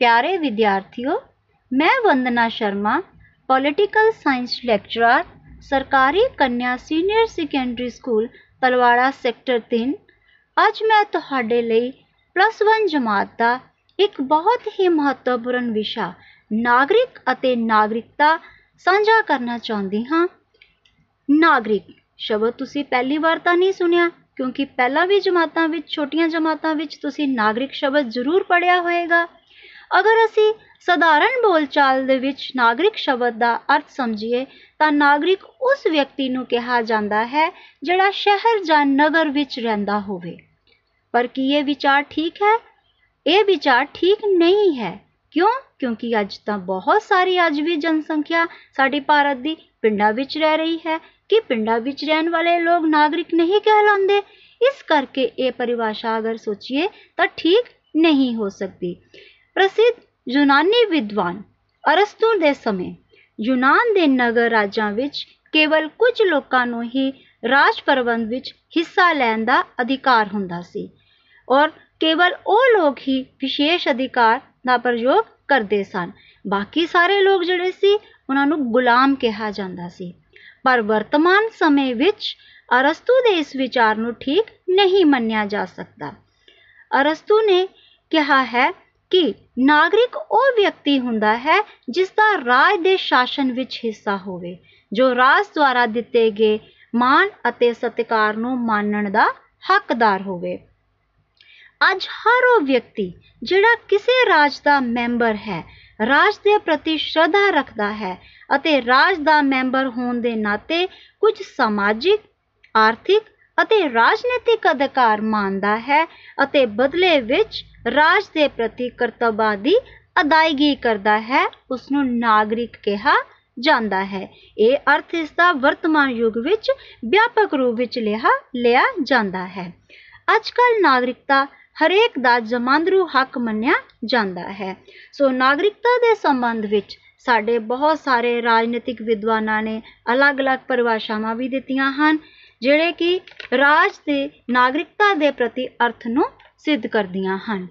ਪਿਆਰੇ ਵਿਦਿਆਰਥੀਓ ਮੈਂ Vandana Sharma political science lecturer ਸਰਕਾਰੀ ਕੰਨਿਆ senior secondary school Talwara sector 3 ਅੱਜ ਮੈਂ ਤੁਹਾਡੇ ਲਈ ਪਲੱਸ 1 ਜਮਾਤ ਦਾ ਇੱਕ ਬਹੁਤ ਹੀ ਮਹੱਤਵਪੂਰਨ ਵਿਸ਼ਾ ਨਾਗਰਿਕ ਅਤੇ ਨਾਗਰਿਕਤਾ ਸਾਂਝਾ ਕਰਨਾ ਚਾਹੁੰਦੀ ਹਾਂ ਨਾਗਰਿਕ ਸ਼ਬਦ ਤੁਸੀਂ ਪਹਿਲੀ ਵਾਰ ਤਾਂ ਨਹੀਂ ਸੁਣਿਆ ਕਿਉਂਕਿ ਪਹਿਲਾਂ ਵੀ ਜਮਾਤਾਂ ਵਿੱਚ ਛੋਟੀਆਂ ਜਮਾਤਾਂ ਵਿੱਚ ਤੁਸੀਂ ਨਾਗਰਿਕ ਸ਼ਬਦ ਜ਼ਰੂਰ ਪੜਿਆ ਹੋਵੇਗਾ ਅਗਰ ਅਸੀਂ ਸਧਾਰਨ ਬੋਲਚਾਲ ਦੇ ਵਿੱਚ ਨਾਗਰਿਕ ਸ਼ਬਦ ਦਾ ਅਰਥ ਸਮਝੀਏ, ਤਾਂ ਨਾਗਰਿਕ ਉਸ ਵਿਅਕਤੀ ਨੂੰ ਕਿਹਾ ਜਾਂਦਾ ਹੈ ਜਿਹੜਾ ਸ਼ਹਿਰ ਜਾਂ ਨਗਰ ਵਿੱਚ ਰਹਿੰਦਾ ਹੋਵੇ। ਪਰ ਕੀ ਇਹ ਵਿਚਾਰ ਠੀਕ ਹੈ? ਇਹ ਵਿਚਾਰ ਠੀਕ ਨਹੀਂ ਹੈ। ਕਿਉਂ? ਕਿਉਂਕਿ ਅੱਜ ਤਾਂ ਬਹੁਤ ਸਾਰੀ ਅੱਜ ਵੀ ਜਨਸੰਖਿਆ ਸਾਡੇ ਭਾਰਤ ਦੀ ਪਿੰਡਾਂ ਵਿੱਚ ਰਹਿ ਰਹੀ ਹੈ। ਕਿ ਪਿੰਡਾਂ ਵਿੱਚ ਰਹਿਣ ਵਾਲੇ ਲੋਕ ਨਾਗਰਿਕ ਨਹੀਂ ਕਹਿਲਾਉਂਦੇ? ਇਸ ਕਰਕੇ ਇਹ ਪਰਿਭਾਸ਼ਾ ਅਗਰ ਸੋਚੀਏ ਤਾਂ ਠੀਕ ਨਹੀਂ ਹੋ ਸਕਦੀ। ਪ੍ਰਸਿੱਧ ਯੂਨਾਨੀ ਵਿਦਵਾਨ ਅਰਸਤੂ ਦੇ ਸਮੇਂ ਯੂਨਾਨ ਦੇ ਨਗਰ ਰਾਜਾਂ ਵਿੱਚ ਕੇਵਲ ਕੁਝ ਲੋਕਾਂ ਨੂੰ ਹੀ ਰਾਜ ਪ੍ਰਬੰਧ ਵਿੱਚ ਹਿੱਸਾ ਲੈਣ ਦਾ ਅਧਿਕਾਰ ਹੁੰਦਾ ਸੀ ਔਰ ਕੇਵਲ ਉਹ ਲੋਕ ਹੀ ਵਿਸ਼ੇਸ਼ ਅਧਿਕਾਰ ਦਾ ਪ੍ਰਯੋਗ ਕਰਦੇ ਸਨ। ਬਾਕੀ ਸਾਰੇ ਲੋਕ ਜਿਹੜੇ ਸੀ, ਉਹਨਾਂ ਨੂੰ ਗੁਲਾਮ ਕਿਹਾ ਜਾਂਦਾ ਸੀ। ਪਰ ਵਰਤਮਾਨ ਸਮੇਂ ਵਿੱਚ ਅਰਸਤੂ ਦੇ ਇਸ ਵਿਚਾਰ ਨੂੰ ਠੀਕ ਨਹੀਂ ਮੰਨਿਆ ਜਾ ਸਕਦਾ। ਅਰਸਤੂ ਨੇ ਕਿਹਾ ਹੈ ਕਿ ਨਾਗਰਿਕ ਉਹ ਵਿਅਕਤੀ ਹੁੰਦਾ ਹੈ ਜਿਸ ਦਾ ਰਾਜ ਦੇ ਸ਼ਾਸਨ ਵਿੱਚ ਹਿੱਸਾ ਹੋਵੇ, ਜੋ ਰਾਜ ਦੁਆਰਾ ਦਿੱਤੇ ਗਏ ਮਾਨ ਅਤੇ ਸਤਿਕਾਰ ਨੂੰ ਮੰਨਣ ਦਾ ਹੱਕਦਾਰ ਹੋਵੇ। ਅੱਜ ਹਰ ਉਹ ਵਿਅਕਤੀ ਜਿਹੜਾ ਕਿਸੇ ਰਾਜ ਦਾ ਮੈਂਬਰ ਹੈ, ਰਾਜ ਦੇ ਪ੍ਰਤੀ ਸ਼ਰਧਾ ਰੱਖਦਾ ਹੈ ਅਤੇ ਰਾਜ ਦਾ ਮੈਂਬਰ ਹੋਣ ਦੇ ਨਾਤੇ ਕੁਝ ਸਮਾਜਿਕ, ਆਰਥਿਕ ਅਤੇ ਰਾਜਨੀਤਿਕ ਅਧਿਕਾਰ ਮੰਨਦਾ ਹੈ ਅਤੇ ਬਦਲੇ ਵਿੱਚ ਰਾਜ ਦੇ ਪ੍ਰਤੀ ਕਰਤੱਵਾਂ ਦੀ ਅਦਾਇਗੀ ਕਰਦਾ ਹੈ ਉਸ ਨੂੰ ਨਾਗਰਿਕ ਕਿਹਾ ਜਾਂਦਾ ਹੈ। ਇਹ ਅਰਥ ਇਸ ਦਾ ਵਰਤਮਾਨ ਯੁੱਗ ਵਿੱਚ ਵਿਆਪਕ ਰੂਪ ਵਿੱਚ ਲਿਆ ਲਿਆ ਜਾਂਦਾ ਹੈ। ਅੱਜ ਕੱਲ ਨਾਗਰਿਕਤਾ ਹਰੇਕ ਦਾ ਜਮਾਂਦਰੂ ਹੱਕ ਮੰਨਿਆ ਜਾਂਦਾ ਹੈ। ਸੋ ਨਾਗਰਿਕਤਾ ਦੇ ਸੰਬੰਧ ਵਿੱਚ ਸਾਡੇ ਬਹੁਤ ਸਾਰੇ ਰਾਜਨੀਤਿਕ ਵਿਦਵਾਨਾਂ ਨੇ ਅਲੱਗ-ਅਲੱਗ ਪਰਿਭਾਸ਼ਾਵਾਂ ਵੀ ਦਿੱਤੀਆਂ ਹਨ, ਜਿਹੜੇ ਕਿ ਰਾਜ ਦੇ ਨਾਗਰਿਕਤਾ ਦੇ ਪ੍ਰਤੀ ਅਰਥ ਨੂੰ ਸਿੱਧ ਕਰਦੀਆਂ ਹਨ।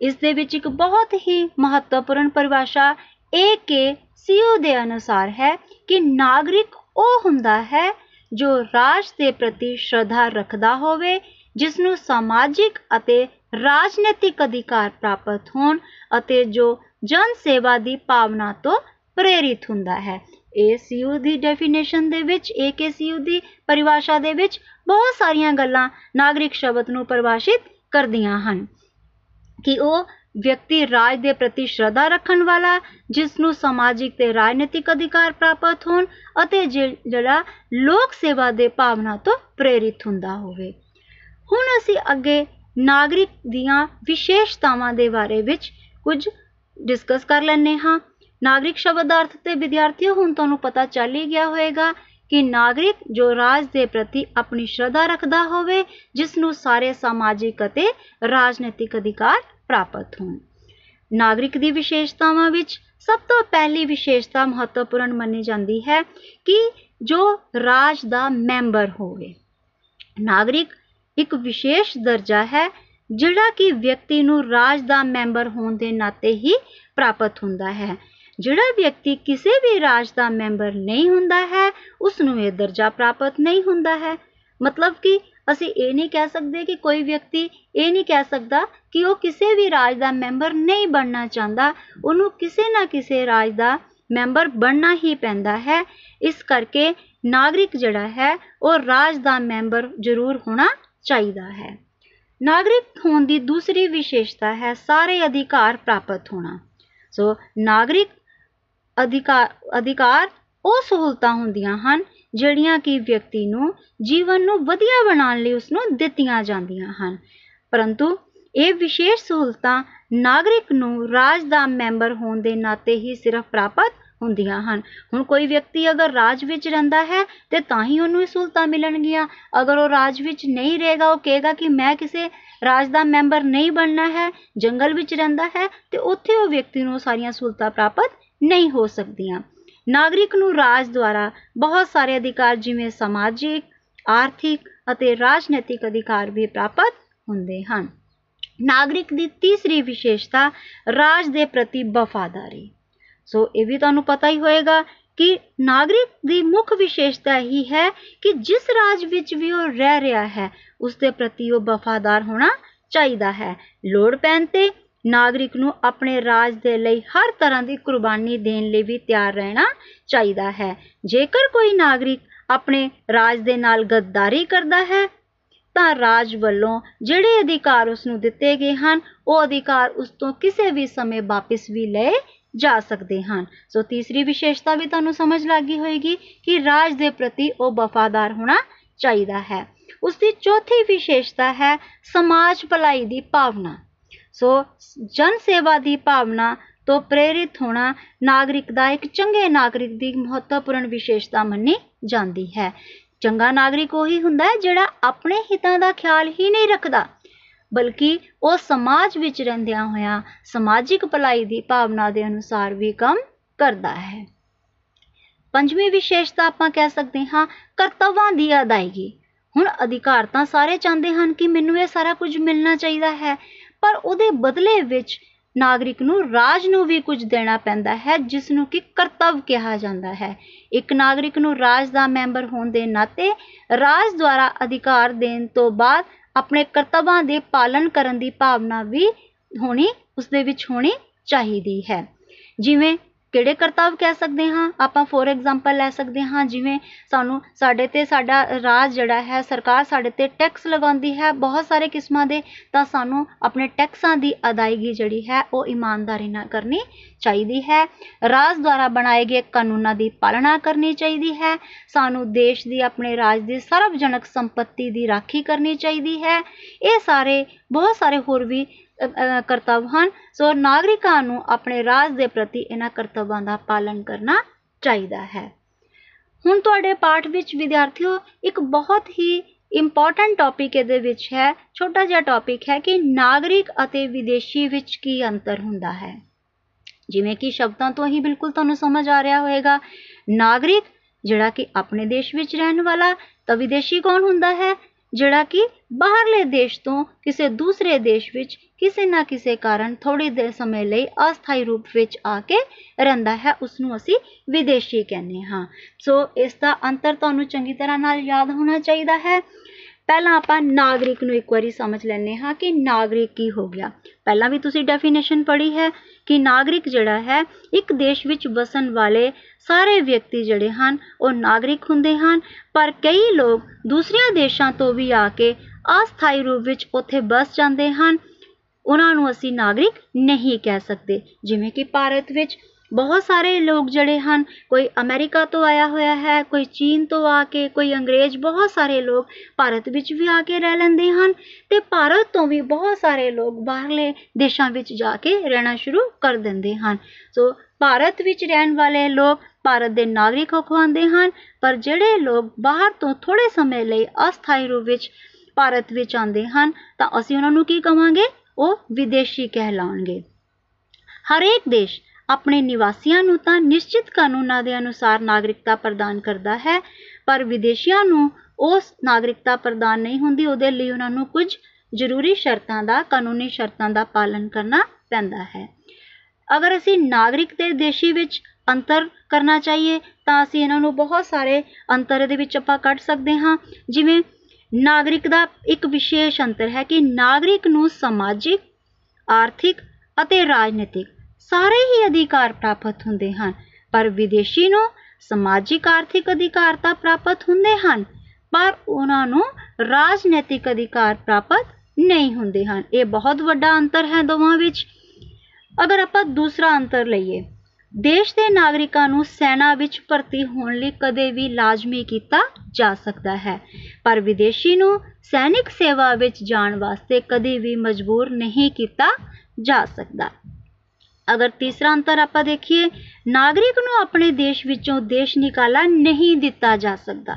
ਇਸ ਦੇ ਵਿੱਚ ਇੱਕ ਬਹੁਤ ਹੀ ਮਹੱਤਵਪੂਰਨ ਪਰਿਭਾਸ਼ਾ ਏ ਕੇ ਸੀਓ ਦੇ ਅਨੁਸਾਰ ਹੈ ਕਿ ਨਾਗਰਿਕ ਉਹ ਹੁੰਦਾ ਹੈ ਜੋ ਰਾਜ ਦੇ ਪ੍ਰਤੀ ਸ਼ਰਧਾ ਰੱਖਦਾ ਹੋਵੇ ਜਿਸ ਨੂੰ ਸਮਾਜਿਕ ਅਤੇ ਰਾਜਨੀਤਿਕ ਅਧਿਕਾਰ ਪ੍ਰਾਪਤ ਹੋਣ ਅਤੇ ਜੋ ਜਨ ਸੇਵਾ ਦੀ ਭਾਵਨਾ ਤੋਂ ਪ੍ਰੇਰਿਤ ਹੁੰਦਾ ਹੈ। ਏਸੀਯੂ ਦੀ ਡੈਫੀਨੇਸ਼ਨ ਦੇ ਵਿੱਚ ਏਕੇਸੀਯੂ ਦੀ ਪਰਿਭਾਸ਼ਾ ਦੇ ਵਿੱਚ ਬਹੁਤ ਸਾਰੀਆਂ ਗੱਲਾਂ ਨਾਗਰਿਕ ਸ਼ਬਦ ਨੂੰ ਪਰਿਭਾਸ਼ਿਤ ਕਰਦੀਆਂ ਹਨ। ਕਿ ਉਹ ਵਿਅਕਤੀ ਰਾਜ ਦੇ ਪ੍ਰਤੀ ਸ਼ਰਧਾ ਰੱਖਣ ਵਾਲਾ ਜਿਸ ਨੂੰ ਸਮਾਜਿਕ ਤੇ ਰਾਜਨੀਤਿਕ ਅਧਿਕਾਰ ਪ੍ਰਾਪਤ ਹੋਣ ਅਤੇ ਜਿਹੜਾ ਲੋਕ ਸੇਵਾ ਦੇ ਭਾਵਨਾ ਤੋਂ ਪ੍ਰੇਰਿਤ ਹੁੰਦਾ ਹੋਵੇ। ਹੁਣ ਅਸੀਂ ਅੱਗੇ ਨਾਗਰਿਕ ਦੀਆਂ ਵਿਸ਼ੇਸ਼ਤਾਵਾਂ ਦੇ ਬਾਰੇ ਵਿੱਚ ਕੁਝ ਡਿਸਕਸ ਕਰ ਲੈਣੇ ਹਾਂ। ਨਾਗਰਿਕ ਸ਼ਬਦ ਦਾ ਅਰਥ ਤੇ ਵਿਦਿਆਰਥੀਓ, ਹੁਣ ਤੁਹਾਨੂੰ ਪਤਾ ਚੱਲ ਹੀ ਗਿਆ ਹੋਵੇਗਾ ਕਿ ਨਾਗਰਿਕ ਜੋ ਰਾਜ ਦੇ ਪ੍ਰਤੀ ਆਪਣੀ ਸ਼ਰਧਾ ਰੱਖਦਾ ਹੋਵੇ ਜਿਸ ਨੂੰ ਸਾਰੇ ਸਮਾਜਿਕ ਅਤੇ ਰਾਜਨੀਤਿਕ ਅਧਿਕਾਰ ਪ੍ਰਾਪਤ ਹੋਣ। ਨਾਗਰਿਕ ਦੀ ਵਿਸ਼ੇਸ਼ਤਾਵਾਂ ਵਿੱਚ ਸਭ ਤੋਂ ਪਹਿਲੀ ਵਿਸ਼ੇਸ਼ਤਾ ਮਹੱਤਵਪੂਰਨ ਮੰਨੀ ਜਾਂਦੀ ਹੈ ਕਿ ਜੋ ਰਾਜ ਦਾ ਮੈਂਬਰ ਹੋਵੇ। ਨਾਗਰਿਕ ਇੱਕ ਵਿਸ਼ੇਸ਼ ਦਰਜਾ ਹੈ, ਜਿਹੜਾ ਕਿ ਵਿਅਕਤੀ ਨੂੰ ਰਾਜ ਦਾ ਮੈਂਬਰ ਹੋਣ ਦੇ ਨਾਤੇ ਹੀ ਪ੍ਰਾਪਤ ਹੁੰਦਾ ਹੈ। ਜਿਹੜਾ ਵਿਅਕਤੀ ਕਿਸੇ ਵੀ ਰਾਜ ਦਾ ਮੈਂਬਰ ਨਹੀਂ ਹੁੰਦਾ ਹੈ ਉਸ ਨੂੰ ਇਹ ਦਰਜਾ ਪ੍ਰਾਪਤ ਨਹੀਂ ਹੁੰਦਾ ਹੈ। ਮਤਲਬ ਕਿ ਅਸੀਂ ਇਹ ਨਹੀਂ ਕਹਿ ਸਕਦੇ ਕਿ ਕੋਈ ਵਿਅਕਤੀ ਇਹ ਨਹੀਂ ਕਹਿ ਸਕਦਾ ਕਿ ਉਹ ਕਿਸੇ ਵੀ ਰਾਜ ਦਾ ਮੈਂਬਰ ਨਹੀਂ ਬਣਨਾ ਚਾਹੁੰਦਾ। ਉਹਨੂੰ ਕਿਸੇ ਨਾ ਕਿਸੇ ਰਾਜ ਦਾ ਮੈਂਬਰ ਬਣਨਾ ਹੀ ਪੈਂਦਾ ਹੈ। ਇਸ ਕਰਕੇ ਨਾਗਰਿਕ ਜਿਹੜਾ ਹੈ, ਉਹ ਰਾਜ ਦਾ ਮੈਂਬਰ ਜ਼ਰੂਰ ਹੋਣਾ ਚਾਹੀਦਾ ਹੈ। ਨਾਗਰਿਕ ਹੋਣ ਦੀ ਦੂਸਰੀ ਵਿਸ਼ੇਸ਼ਤਾ ਹੈ ਸਾਰੇ ਅਧਿਕਾਰ ਪ੍ਰਾਪਤ ਹੋਣਾ। ਸੋ ਨਾਗਰਿਕ ਅਧਿਕਾਰ ਅਧਿਕਾਰ ਉਹ ਸਹੂਲਤਾਂ ਹੁੰਦੀਆਂ ਹਨ ਜਿਹੜੀਆਂ ਕਿ ਵਿਅਕਤੀ ਨੂੰ ਜੀਵਨ ਨੂੰ ਵਧੀਆ ਬਣਾਉਣ ਲਈ ਉਸ ਨੂੰ ਦਿੱਤੀਆਂ ਜਾਂਦੀਆਂ ਹਨ। ਪਰੰਤੂ ਇਹ ਵਿਸ਼ੇਸ਼ ਸਹੂਲਤਾਂ ਨਾਗਰਿਕ ਨੂੰ ਰਾਜ ਦਾ ਮੈਂਬਰ ਹੋਣ ਦੇ ਨਾਤੇ ਹੀ ਸਿਰਫ ਪ੍ਰਾਪਤ ਹੁੰਦੀਆਂ ਹਨ। ਹੁਣ ਕੋਈ ਵਿਅਕਤੀ ਅਗਰ ਰਾਜ ਵਿੱਚ ਰਹਿੰਦਾ ਹੈ ਤੇ ਤਾਂ ਹੀ ਉਹਨੂੰ ਇਹ ਸਹੂਲਤਾਂ ਮਿਲਣਗੀਆਂ। ਅਗਰ ਉਹ ਰਾਜ ਵਿੱਚ ਨਹੀਂ ਰਹੇਗਾ, ਉਹ ਕਹੇਗਾ ਕਿ ਮੈਂ ਕਿਸੇ ਰਾਜ ਦਾ ਮੈਂਬਰ ਨਹੀਂ ਬਣਨਾ ਹੈ, ਜੰਗਲ ਵਿੱਚ ਰਹਿੰਦਾ ਹੈ ਤੇ ਉੱਥੇ ਉਹ ਵਿਅਕਤੀ ਨੂੰ ਸਾਰੀਆਂ ਸਹੂਲਤਾਂ ਪ੍ਰਾਪਤ ਨਹੀਂ ਹੋ ਸਕਦੀਆਂ। ਨਾਗਰਿਕ ਨੂੰ ਰਾਜ ਦੁਆਰਾ ਬਹੁਤ ਸਾਰੇ ਅਧਿਕਾਰ ਜਿਵੇਂ ਸਮਾਜਿਕ, ਆਰਥਿਕ ਅਤੇ ਰਾਜਨੀਤਿਕ ਅਧਿਕਾਰ ਵੀ ਪ੍ਰਾਪਤ ਹੁੰਦੇ ਹਨ। ਨਾਗਰਿਕ ਦੀ ਤੀਸਰੀ ਵਿਸ਼ੇਸ਼ਤਾ ਰਾਜ ਦੇ ਪ੍ਰਤੀ ਵਫਾਦਾਰੀ। ਸੋ ਇਹ ਵੀ ਤੁਹਾਨੂੰ ਪਤਾ ਹੀ ਹੋਏਗਾ ਕਿ ਨਾਗਰਿਕ ਦੀ ਮੁੱਖ ਵਿਸ਼ੇਸ਼ਤਾ ਹੀ ਹੈ ਕਿ ਜਿਸ ਰਾਜ ਵਿੱਚ ਵੀ ਉਹ ਰਹਿ ਰਿਹਾ ਹੈ, ਉਸ ਦੇ ਪ੍ਰਤੀ ਉਹ ਵਫਾਦਾਰ ਹੋਣਾ ਚਾਹੀਦਾ ਹੈ। ਲੋੜ ਪੈਣ ਤੇ ਨਾਗਰਿਕ ਨੂੰ ਆਪਣੇ ਰਾਜ ਦੇ ਲਈ ਹਰ ਤਰ੍ਹਾਂ ਦੀ ਕੁਰਬਾਨੀ ਦੇਣ ਲਈ ਵੀ ਤਿਆਰ ਰਹਿਣਾ ਚਾਹੀਦਾ ਹੈ। ਜੇਕਰ ਕੋਈ ਨਾਗਰਿਕ ਆਪਣੇ ਰਾਜ ਦੇ ਨਾਲ ਗੱਦਾਰੀ ਕਰਦਾ ਹੈ, ਤਾਂ ਰਾਜ ਵੱਲੋਂ ਜਿਹੜੇ ਅਧਿਕਾਰ ਉਸ ਨੂੰ ਦਿੱਤੇ ਗਏ ਹਨ, ਉਹ ਅਧਿਕਾਰ ਉਸ ਤੋਂ ਕਿਸੇ ਵੀ ਸਮੇਂ ਵਾਪਿਸ ਵੀ ਲਏ ਜਾ ਸਕਦੇ ਹਨ। ਸੋ ਤੀਸਰੀ ਵਿਸ਼ੇਸ਼ਤਾ ਵੀ ਤੁਹਾਨੂੰ ਸਮਝ ਲੱਗੀ ਹੋਏਗੀ ਕਿ ਰਾਜ ਦੇ ਪ੍ਰਤੀ ਉਹ ਵਫਾਦਾਰ ਹੋਣਾ ਚਾਹੀਦਾ ਹੈ। ਉਸ ਦੀ ਚੌਥੀ ਵਿਸ਼ੇਸ਼ਤਾ ਹੈ ਸਮਾਜ ਭਲਾਈ ਦੀ ਭਾਵਨਾ। ਸੋ ਜਨ ਸੇਵਾ ਦੀ ਭਾਵਨਾ ਤੋਂ ਪ੍ਰੇਰਿਤ ਹੋਣਾ ਨਾਗਰਿਕ ਦਾ ਇੱਕ ਚੰਗੇ ਨਾਗਰਿਕ ਦੀ ਮਹੱਤਵਪੂਰਨ ਵਿਸ਼ੇਸ਼ਤਾ ਮੰਨੀ ਜਾਂਦੀ ਹੈ। ਚੰਗਾ ਨਾਗਰਿਕ ਉਹੀ ਹੁੰਦਾ ਹੈ ਜਿਹੜਾ ਆਪਣੇ ਹਿੱਤਾਂ ਦਾ ਖਿਆਲ ਹੀ ਨਹੀਂ ਰੱਖਦਾ, ਬਲਕਿ ਉਹ ਸਮਾਜ ਵਿੱਚ ਰਹਿੰਦਿਆਂ ਹੋਇਆਂ ਸਮਾਜਿਕ ਭਲਾਈ ਦੀ ਭਾਵਨਾ ਦੇ ਅਨੁਸਾਰ ਵੀ ਕੰਮ ਕਰਦਾ ਹੈ। ਪੰਜਵੀਂ ਵਿਸ਼ੇਸ਼ਤਾ ਆਪਾਂ ਕਹਿ ਸਕਦੇ ਹਾਂ ਕਰਤੱਵਾਂ ਦੀ ਅਦਾਇਗੀ। ਹੁਣ ਅਧਿਕਾਰ ਤਾਂ ਸਾਰੇ ਚਾਹੁੰਦੇ ਹਨ ਕਿ ਮੈਨੂੰ ਇਹ ਸਾਰਾ ਕੁਝ ਮਿਲਣਾ ਚਾਹੀਦਾ ਹੈ ਪਰ ਉਹਦੇ ਬਦਲੇ ਵਿੱਚ ਨਾਗਰਿਕ ਨੂੰ ਰਾਜ ਨੂੰ ਵੀ ਕੁਝ ਦੇਣਾ ਪੈਂਦਾ ਹੈ ਜਿਸ ਨੂੰ ਕਿ ਕਰਤੱਵ ਕਿਹਾ ਜਾਂਦਾ ਹੈ। ਇੱਕ ਨਾਗਰਿਕ ਨੂੰ ਰਾਜ ਦਾ ਮੈਂਬਰ ਹੋਣ ਦੇ ਨਾਤੇ ਰਾਜ ਦੁਆਰਾ ਅਧਿਕਾਰ ਦੇਣ ਤੋਂ ਬਾਅਦ ਆਪਣੇ ਕਰਤੱਵਾਂ ਦੇ ਪਾਲਣ ਕਰਨ ਦੀ ਭਾਵਨਾ ਵੀ ਹੋਣੀ ਉਸ ਦੇ ਵਿੱਚ ਹੋਣੀ ਚਾਹੀਦੀ ਹੈ। ਜਿਵੇਂ ਕਿਹੜੇ ਕਰਤੱਵ ਕਹਿ ਸਕਦੇ ਹਾਂ? ਆਪਾਂ ਫੋਰ ਐਗਜ਼ਾਮਪਲ ਲੈ ਸਕਦੇ ਹਾਂ, ਜਿਵੇਂ ਸਾਨੂੰ ਸਾਡੇ ਤੇ ਸਾਡਾ ਰਾਜ ਜਿਹੜਾ ਹੈ, ਸਰਕਾਰ ਸਾਡੇ ਤੇ ਟੈਕਸ ਲਗਾਉਂਦੀ ਹੈ, ਬਹੁਤ ਸਾਰੇ ਕਿਸਮਾਂ ਦੇ, ਤਾਂ ਸਾਨੂੰ ਆਪਣੇ ਟੈਕਸਾਂ ਦੀ ਅਦਾਇਗੀ ਜਿਹੜੀ ਹੈ, ਉਹ ਇਮਾਨਦਾਰੀ ਨਾਲ ਕਰਨੀ ਚਾਹੀਦੀ ਹੈ। ਰਾਜ ਦੁਆਰਾ ਬਣਾਏ ਗਏ ਕਾਨੂੰਨਾਂ ਦੀ ਪਾਲਣਾ ਕਰਨੀ ਚਾਹੀਦੀ ਹੈ। ਸਾਨੂੰ ਦੇਸ਼ ਦੀ, ਆਪਣੇ ਰਾਜ ਦੀ ਸਰਵਜਨਕ ਸੰਪત્ਤੀ ਦੀ ਰਾਖੀ ਕਰਨੀ ਚਾਹੀਦੀ ਹੈ। ਇਹ ਸਾਰੇ, ਬਹੁਤ ਸਾਰੇ ਹੋਰ ਵੀ ਕਰਤੱਵ ਹਨ। ਸੋ ਨਾਗਰਿਕਾਂ ਨੂੰ ਆਪਣੇ ਰਾਜ ਦੇ ਪ੍ਰਤੀ ਇਹਨਾਂ ਕਰਤੱਵਾਂ ਦਾ ਪਾਲਣ ਕਰਨਾ ਚਾਹੀਦਾ ਹੈ। ਹੁਣ ਤੁਹਾਡੇ ਪਾਠ ਵਿੱਚ ਵਿਦਿਆਰਥੀਓ, ਇੱਕ ਬਹੁਤ ਹੀ ਇੰਪੋਰਟੈਂਟ ਟੌਪਿਕ ਇਹਦੇ ਵਿੱਚ ਹੈ। ਛੋਟਾ ਜਿਹਾ ਟੌਪਿਕ ਹੈ ਕਿ ਨਾਗਰਿਕ ਅਤੇ ਵਿਦੇਸ਼ੀ ਵਿੱਚ ਕੀ ਅੰਤਰ ਹੁੰਦਾ ਹੈ। ਜਿਵੇਂ ਕਿ ਸ਼ਬਦਾਂ ਤੋਂ ਹੀ ਬਿਲਕੁਲ ਤੁਹਾਨੂੰ ਸਮਝ ਆ ਰਿਹਾ ਹੋਵੇਗਾ। ਨਾਗਰਿਕ, ਜਿਹੜਾ ਕਿ ਆਪਣੇ ਦੇਸ਼ ਵਿੱਚ ਰਹਿਣ ਵਾਲਾ, ਤਾਂ ਵਿਦੇਸ਼ੀ ਕੌਣ ਹੁੰਦਾ ਹੈ? ਜਿਹੜਾ ਕਿ ਬਾਹਰਲੇ ਦੇਸ਼ ਤੋਂ ਕਿਸੇ ਦੂਸਰੇ ਦੇਸ਼ ਵਿੱਚ ਕਿਸੇ ਨਾ ਕਿਸੇ ਕਾਰਨ ਥੋੜੀ ਦੇਰ ਸਮੇਂ ਲਈ ਅਸਥਾਈ ਰੂਪ ਵਿੱਚ ਆ ਕੇ ਰਹਿੰਦਾ ਹੈ ਉਸ ਨੂੰ ਅਸੀਂ ਵਿਦੇਸ਼ੀ ਕਹਿੰਦੇ ਹਾਂ। ਸੋ ਇਸ ਦਾ ਅੰਤਰ ਤੁਹਾਨੂੰ ਚੰਗੀ ਤਰ੍ਹਾਂ ਨਾਲ ਯਾਦ ਹੋਣਾ ਚਾਹੀਦਾ ਹੈ। ਪਹਿਲਾਂ ਆਪਾਂ ਨਾਗਰਿਕ ਨੂੰ ਇੱਕ ਵਾਰੀ ਸਮਝ ਲੈਂਦੇ ਹਾਂ ਕਿ ਨਾਗਰਿਕ ਕੀ ਹੋ ਗਿਆ। ਪਹਿਲਾਂ ਵੀ ਤੁਸੀਂ ਡੈਫੀਨੇਸ਼ਨ ਪੜ੍ਹੀ ਹੈ ਕਿ ਨਾਗਰਿਕ ਜਿਹੜਾ ਹੈ, ਇੱਕ ਦੇਸ਼ ਵਿੱਚ ਵਸਣ ਵਾਲੇ ਸਾਰੇ ਵਿਅਕਤੀ ਜਿਹੜੇ ਹਨ, ਉਹ ਨਾਗਰਿਕ ਹੁੰਦੇ ਹਨ, ਪਰ ਕਈ ਲੋਕ ਦੂਸਰੀਆਂ ਦੇਸ਼ਾਂ ਤੋਂ ਵੀ ਆ ਕੇ ਅਸਥਾਈ ਰੂਪ ਵਿੱਚ ਉੱਥੇ ਬਸ ਜਾਂਦੇ ਹਨ। ਉਹਨਾਂ ਨੂੰ ਅਸੀਂ ਨਾਗਰਿਕ ਨਹੀਂ ਕਹਿ ਸਕਦੇ। ਜਿਵੇਂ ਕਿ ਭਾਰਤ ਵਿੱਚ ਬਹੁਤ ਸਾਰੇ ਲੋਕ ਜਿਹੜੇ ਹਨ, ਕੋਈ ਅਮਰੀਕਾ ਤੋਂ ਆਇਆ ਹੋਇਆ ਹੈ, ਕੋਈ ਚੀਨ ਤੋਂ ਆ ਕੇ, ਕੋਈ ਅੰਗਰੇਜ਼, ਬਹੁਤ ਸਾਰੇ ਲੋਕ ਭਾਰਤ ਵਿੱਚ ਵੀ ਆ ਕੇ ਰਹਿ ਲੈਂਦੇ ਹਨ ਤੇ ਭਾਰਤ ਤੋਂ ਵੀ ਬਹੁਤ ਸਾਰੇ ਲੋਕ ਬਾਹਰਲੇ ਦੇਸ਼ਾਂ ਵਿੱਚ ਜਾ ਕੇ ਰਹਿਣਾ ਸ਼ੁਰੂ ਕਰ ਦਿੰਦੇ ਹਨ। ਸੋ ਭਾਰਤ ਵਿੱਚ ਰਹਿਣ ਵਾਲੇ ਲੋਕ ਭਾਰਤ ਦੇ ਨਾਗਰਿਕ ਹੋਖਵਾਉਂਦੇ ਹਨ, ਪਰ ਜਿਹੜੇ ਲੋਕ ਬਾਹਰ ਤੋਂ ਥੋੜੇ ਸਮੇਂ ਲਈ ਅਸਥਾਈ ਰੂਪ ਵਿੱਚ ਭਾਰਤ ਵਿੱਚ ਆਉਂਦੇ ਹਨ, ਤਾਂ ਅਸੀਂ ਉਹਨਾਂ ਨੂੰ ਕੀ ਕਵਾਂਗੇ? ਉਹ ਵਿਦੇਸ਼ੀ ਕਹਿਲਾਉਣਗੇ। ਹਰੇਕ ਦੇਸ਼ ਆਪਣੇ ਨਿਵਾਸੀਆਂ ਨੂੰ ਤਾਂ ਨਿਸ਼ਚਿਤ ਕਾਨੂੰਨਾਂ ਦੇ ਅਨੁਸਾਰ ਨਾਗਰਿਕਤਾ ਪ੍ਰਦਾਨ ਕਰਦਾ ਹੈ, ਪਰ ਵਿਦੇਸ਼ੀਆਂ ਨੂੰ ਉਸ ਨਾਗਰਿਕਤਾ ਪ੍ਰਦਾਨ ਨਹੀਂ ਹੁੰਦੀ, ਉਹਦੇ ਲਈ ਉਹਨਾਂ ਨੂੰ ਕੁਝ ਜ਼ਰੂਰੀ ਸ਼ਰਤਾਂ ਦਾ, ਕਾਨੂੰਨੀ ਸ਼ਰਤਾਂ ਦਾ ਪਾਲਨ ਕਰਨਾ ਪੈਂਦਾ ਹੈ। ਅਗਰ ਅਸੀਂ ਨਾਗਰਿਕ ਤੇ ਦੇਸ਼ੀ ਵਿੱਚ ਅੰਤਰ ਕਰਨਾ ਚਾਹੀਏ, ਤਾਂ ਅਸੀਂ ਇਹਨਾਂ ਨੂੰ ਬਹੁਤ ਸਾਰੇ ਅੰਤਰ ਦੇ ਵਿੱਚ ਆਪਾਂ ਕੱਢ ਸਕਦੇ ਹਾਂ। ਜਿਵੇਂ ਨਾਗਰਿਕ ਦਾ ਇੱਕ ਵਿਸ਼ੇਸ਼ ਅੰਤਰ ਹੈ ਕਿ ਨਾਗਰਿਕ ਨੂੰ ਸਮਾਜਿਕ, ਆਰਥਿਕ ਅਤੇ ਰਾਜਨੀਤਿਕ ਸਾਰੇ ਹੀ ਅਧਿਕਾਰ ਪ੍ਰਾਪਤ ਹੁੰਦੇ ਹਨ, ਪਰ ਵਿਦੇਸ਼ੀ ਨੂੰ ਸਮਾਜਿਕ ਆਰਥਿਕ ਅਧਿਕਾਰ ਤਾਂ ਪ੍ਰਾਪਤ ਹੁੰਦੇ ਹਨ, ਪਰ ਉਹਨਾਂ ਨੂੰ ਰਾਜਨੀਤਿਕ ਅਧਿਕਾਰ ਪ੍ਰਾਪਤ ਨਹੀਂ ਹੁੰਦੇ ਹਨ। ਇਹ ਬਹੁਤ ਵੱਡਾ ਅੰਤਰ ਹੈ ਦੋਵਾਂ ਵਿੱਚ। ਅਗਰ ਆਪਾਂ ਦੂਸਰਾ ਅੰਤਰ ਲਈਏ, ਦੇਸ਼ ਦੇ ਨਾਗਰਿਕਾਂ ਨੂੰ ਸੈਨਾ ਵਿੱਚ ਭਰਤੀ ਹੋਣ ਲਈ ਕਦੇ ਵੀ ਲਾਜ਼ਮੀ ਕੀਤਾ ਜਾ ਸਕਦਾ ਹੈ, ਪਰ ਵਿਦੇਸ਼ੀ ਨੂੰ ਸੈਨਿਕ ਸੇਵਾ ਵਿੱਚ ਜਾਣ ਵਾਸਤੇ ਕਦੇ ਵੀ ਮਜਬੂਰ ਨਹੀਂ ਕੀਤਾ ਜਾ ਸਕਦਾ। ਅਗਰ ਤੀਸਰਾ ਅੰਤਰ ਆਪਾਂ ਦੇਖੀਏ, ਨਾਗਰਿਕ ਨੂੰ ਆਪਣੇ ਦੇਸ਼ ਵਿੱਚੋਂ ਦੇਸ਼ ਨਿਕਾਲਾ ਨਹੀਂ ਦਿੱਤਾ ਜਾ ਸਕਦਾ।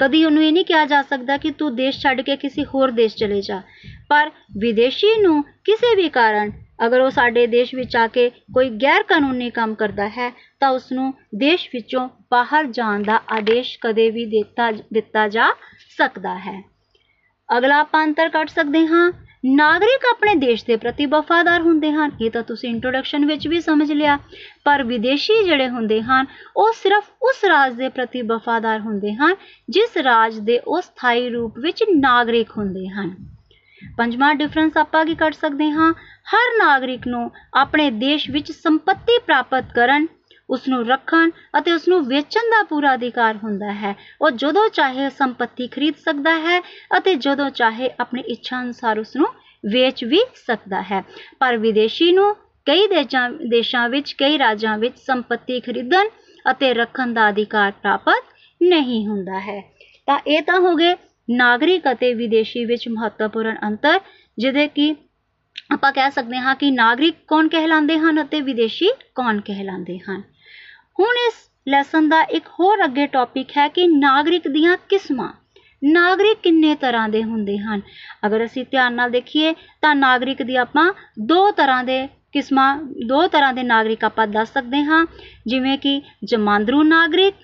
ਕਦੀ ਉਹਨੂੰ ਇਹ ਨਹੀਂ ਕਿਹਾ ਜਾ ਸਕਦਾ ਕਿ ਤੂੰ ਦੇਸ਼ ਛੱਡ ਕੇ ਕਿਸੇ ਹੋਰ ਦੇਸ਼ ਚਲੇ ਜਾ। ਪਰ ਵਿਦੇਸ਼ੀ ਨੂੰ ਕਿਸੇ ਵੀ ਕਾਰਨ ਅਗਰ ਉਹ ਸਾਡੇ ਦੇਸ਼ ਵਿੱਚ ਆ ਕੇ ਕੋਈ ਗੈਰ ਕਾਨੂੰਨੀ ਕੰਮ ਕਰਦਾ ਹੈ, ਤਾਂ ਉਸ ਨੂੰ ਦੇਸ਼ ਵਿੱਚੋਂ ਬਾਹਰ ਜਾਣ ਦਾ ਆਦੇਸ਼ ਕਦੇ ਵੀ ਦਿੱਤਾ ਦਿੱਤਾ ਜਾ ਸਕਦਾ ਹੈ। ਅਗਲਾ ਆਪਾਂ ਅੰਤਰ ਕੱਢ ਸਕਦੇ ਹਾਂ। ਨਾਗਰਿਕ ਆਪਣੇ ਦੇਸ਼ ਦੇ ਪ੍ਰਤੀ ਵਫਾਦਾਰ ਹੁੰਦੇ ਹਨ। ਇਹ ਤਾਂ ਤੁਸੀਂ ਇੰਟਰੋਡਕਸ਼ਨ ਵਿੱਚ ਵੀ ਸਮਝ ਲਿਆ। ਪਰ ਵਿਦੇਸ਼ੀ ਜਿਹੜੇ ਹੁੰਦੇ ਹਨ, ਉਹ ਸਿਰਫ ਉਸ ਰਾਜ ਦੇ ਪ੍ਰਤੀ ਵਫਾਦਾਰ ਹੁੰਦੇ ਹਨ, ਜਿਸ ਰਾਜ ਦੇ ਉਹ ਸਥਾਈ ਰੂਪ ਵਿੱਚ ਨਾਗਰਿਕ ਹੁੰਦੇ ਹਨ। ਪੰਜਵਾਂ ਡਿਫਰੈਂਸ ਆਪਾਂ ਕੀ ਕੱਢ ਸਕਦੇ ਹਾਂ। ਹਰ ਨਾਗਰਿਕ ਨੂੰ ਆਪਣੇ ਦੇਸ਼ ਵਿੱਚ ਸੰਪਤੀ ਪ੍ਰਾਪਤ ਕਰਨ ਉਸ ਨੂੰ ਰੱਖਣ ਅਤੇ ਉਸ ਨੂੰ ਵੇਚਣ ਦਾ ਪੂਰਾ ਅਧਿਕਾਰ ਹੁੰਦਾ ਹੈ। ਉਹ ਜਦੋਂ ਚਾਹੇ ਸੰਪਤੀ ਖਰੀਦ ਸਕਦਾ ਹੈ ਅਤੇ ਜਦੋਂ ਚਾਹੇ ਆਪਣੀ ਇੱਛਾ ਅਨੁਸਾਰ ਉਸ ਨੂੰ ਵੇਚ ਵੀ ਸਕਦਾ ਹੈ। ਪਰ ਵਿਦੇਸ਼ੀ ਨੂੰ ਕਈ ਦੇਸ਼ਾਂ ਦੇਸ਼ਾਂ ਵਿੱਚ, ਕਈ ਰਾਜਾਂ ਵਿੱਚ ਸੰਪਤੀ ਖਰੀਦਣ ਅਤੇ ਰੱਖਣ ਦਾ ਅਧਿਕਾਰ ਪ੍ਰਾਪਤ ਨਹੀਂ ਹੁੰਦਾ ਹੈ। ਤਾਂ ਇਹ ਤਾਂ ਹੋ ਗਏ ਨਾਗਰਿਕ ਅਤੇ ਵਿਦੇਸ਼ੀ ਵਿੱਚ ਮਹੱਤਵਪੂਰਨ ਅੰਤਰ, ਜਿਹਦੇ ਕਿ ਆਪਾਂ ਕਹਿ ਸਕਦੇ ਹਾਂ ਕਿ ਨਾਗਰਿਕ ਕੌਣ ਕਹਿਲਾਉਂਦੇ ਹਨ ਅਤੇ ਵਿਦੇਸ਼ੀ ਕੌਣ ਕਹਿਲਾਉਂਦੇ ਹਨ। ਹੁਣ ਇਸ ਲੈਸਨ ਦਾ ਇੱਕ ਹੋਰ ਅੱਗੇ ਟੌਪਿਕ ਹੈ ਕਿ ਨਾਗਰਿਕ ਦੀਆਂ ਕਿਸਮਾਂ। ਨਾਗਰਿਕ ਕਿੰਨੇ ਤਰ੍ਹਾਂ ਦੇ ਹੁੰਦੇ ਹਨ? ਅਗਰ ਅਸੀਂ ਧਿਆਨ ਨਾਲ ਦੇਖੀਏ, ਤਾਂ ਨਾਗਰਿਕ ਦੀ ਆਪਾਂ ਦੋ ਤਰ੍ਹਾਂ ਦੇ ਕਿਸਮਾਂ, ਦੋ ਤਰ੍ਹਾਂ ਦੇ ਨਾਗਰਿਕ ਆਪਾਂ ਦੱਸ ਸਕਦੇ ਹਾਂ। ਜਿਵੇਂ ਕਿ ਜਮਾਂਦਰੂ ਨਾਗਰਿਕ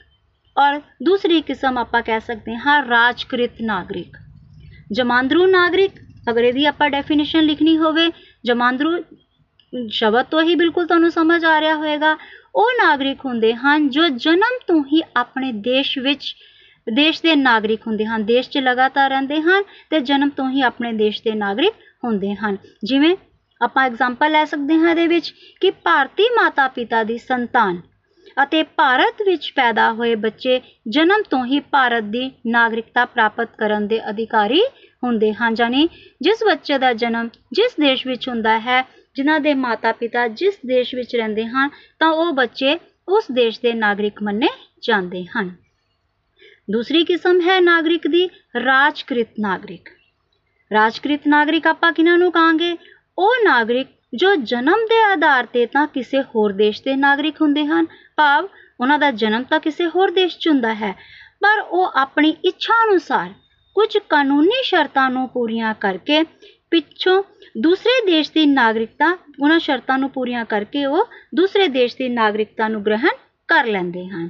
ਔਰ ਦੂਸਰੀ ਕਿਸਮ ਆਪਾਂ ਕਹਿ ਸਕਦੇ ਹਾਂ ਰਾਜਕ੍ਰਿਤ ਨਾਗਰਿਕ। ਜਮਾਂਦਰੂ ਨਾਗਰਿਕ, ਅਗਰ ਇਹਦੀ ਆਪਾਂ ਡੈਫੀਨੇਸ਼ਨ ਲਿਖਣੀ ਹੋਵੇ, ਜਮਾਂਦਰੂ ਸ਼ਬਦ ਤੋਂ ਹੀ ਬਿਲਕੁਲ ਤੁਹਾਨੂੰ ਸਮਝ ਆ ਰਿਹਾ ਹੋਵੇਗਾ ਉਹ ਨਾਗਰਿਕ ਹੁੰਦੇ ਹਨ ਜੋ ਜਨਮ ਤੋਂ ਹੀ ਆਪਣੇ ਦੇਸ਼ ਵਿੱਚ, ਦੇਸ਼ ਦੇ ਨਾਗਰਿਕ ਹੁੰਦੇ ਹਨ। ਦੇਸ਼ 'ਚ ਲਗਾਤਾਰ ਰਹਿੰਦੇ ਹਨ ਤੇ ਜਨਮ ਤੋਂ ਹੀ ਆਪਣੇ ਦੇਸ਼ ਦੇ ਨਾਗਰਿਕ ਹੁੰਦੇ ਹਨ। ਜਿਵੇਂ ਆਪਾਂ ਐਗਜ਼ਾਮਪਲ ਲੈ ਸਕਦੇ ਹਾਂ ਇਹਦੇ ਵਿੱਚ ਕਿ ਭਾਰਤੀ ਮਾਤਾ ਪਿਤਾ ਦੀ ਸੰਤਾਨ ਅਤੇ ਭਾਰਤ ਵਿੱਚ ਪੈਦਾ ਹੋਏ ਬੱਚੇ ਜਨਮ ਤੋਂ ਹੀ ਭਾਰਤ ਦੀ ਨਾਗਰਿਕਤਾ ਪ੍ਰਾਪਤ ਕਰਨ ਦੇ ਅਧਿਕਾਰੀ ਹੁੰਦੇ ਹਨ। ਜਾਨੀ ਜਿਸ ਬੱਚੇ ਦਾ ਜਨਮ ਜਿਸ ਦੇਸ਼ ਵਿੱਚ ਹੁੰਦਾ ਹੈ ਜਿਨ੍ਹਾਂ ਦੇ ਮਾਤਾ-ਪਿਤਾ ਜਿਸ ਦੇਸ਼ ਵਿੱਚ ਰਹਿੰਦੇ ਹਨ, ਤਾਂ ਉਹ ਬੱਚੇ ਉਸ ਦੇਸ਼ ਦੇ ਨਾਗਰਿਕ ਮੰਨੇ ਜਾਂਦੇ ਹਨ। ਦੂਸਰੀ ਕਿਸਮ ਹੈ ਨਾਗਰਿਕ ਦੀ, ਰਾਜਕ੍ਰਿਤ ਨਾਗਰਿਕ। ਰਾਜਕ੍ਰਿਤ ਨਾਗਰਿਕ ਆਪਾਂ ਕਿਹਨਾਂ ਨੂੰ ਕਹਾਂਗੇ? ਉਹ ਨਾਗਰਿਕ ਜੋ ਜਨਮ ਦੇ ਆਧਾਰ ਤੇ ਤਾਂ ਕਿਸੇ ਹੋਰ ਦੇਸ਼ ਦੇ ਨਾਗਰਿਕ ਹੁੰਦੇ ਹਨ। ਭਾਵ ਉਹਨਾਂ ਦਾ ਜਨਮ ਤਾਂ ਕਿਸੇ ਹੋਰ ਦੇਸ਼ 'ਚ ਹੁੰਦਾ ਹੈ, ਪਰ ਉਹ ਆਪਣੀ ਇੱਛਾ ਅਨੁਸਾਰ ਕੁਝ ਕਾਨੂੰਨੀ ਸ਼ਰਤਾਂ ਨੂੰ ਪੂਰੀਆਂ ਕਰਕੇ ਪਿੱਛੋਂ ਦੂਸਰੇ ਦੇਸ਼ ਦੀ ਨਾਗਰਿਕਤਾ ਉਹਨਾਂ ਸ਼ਰਤਾਂ ਨੂੰ ਪੂਰੀਆਂ ਕਰਕੇ ਉਹ ਦੂਸਰੇ ਦੇਸ਼ ਦੀ ਨਾਗਰਿਕਤਾ ਨੂੰ ਗ੍ਰਹਿਣ ਕਰ ਲੈਂਦੇ ਹਨ।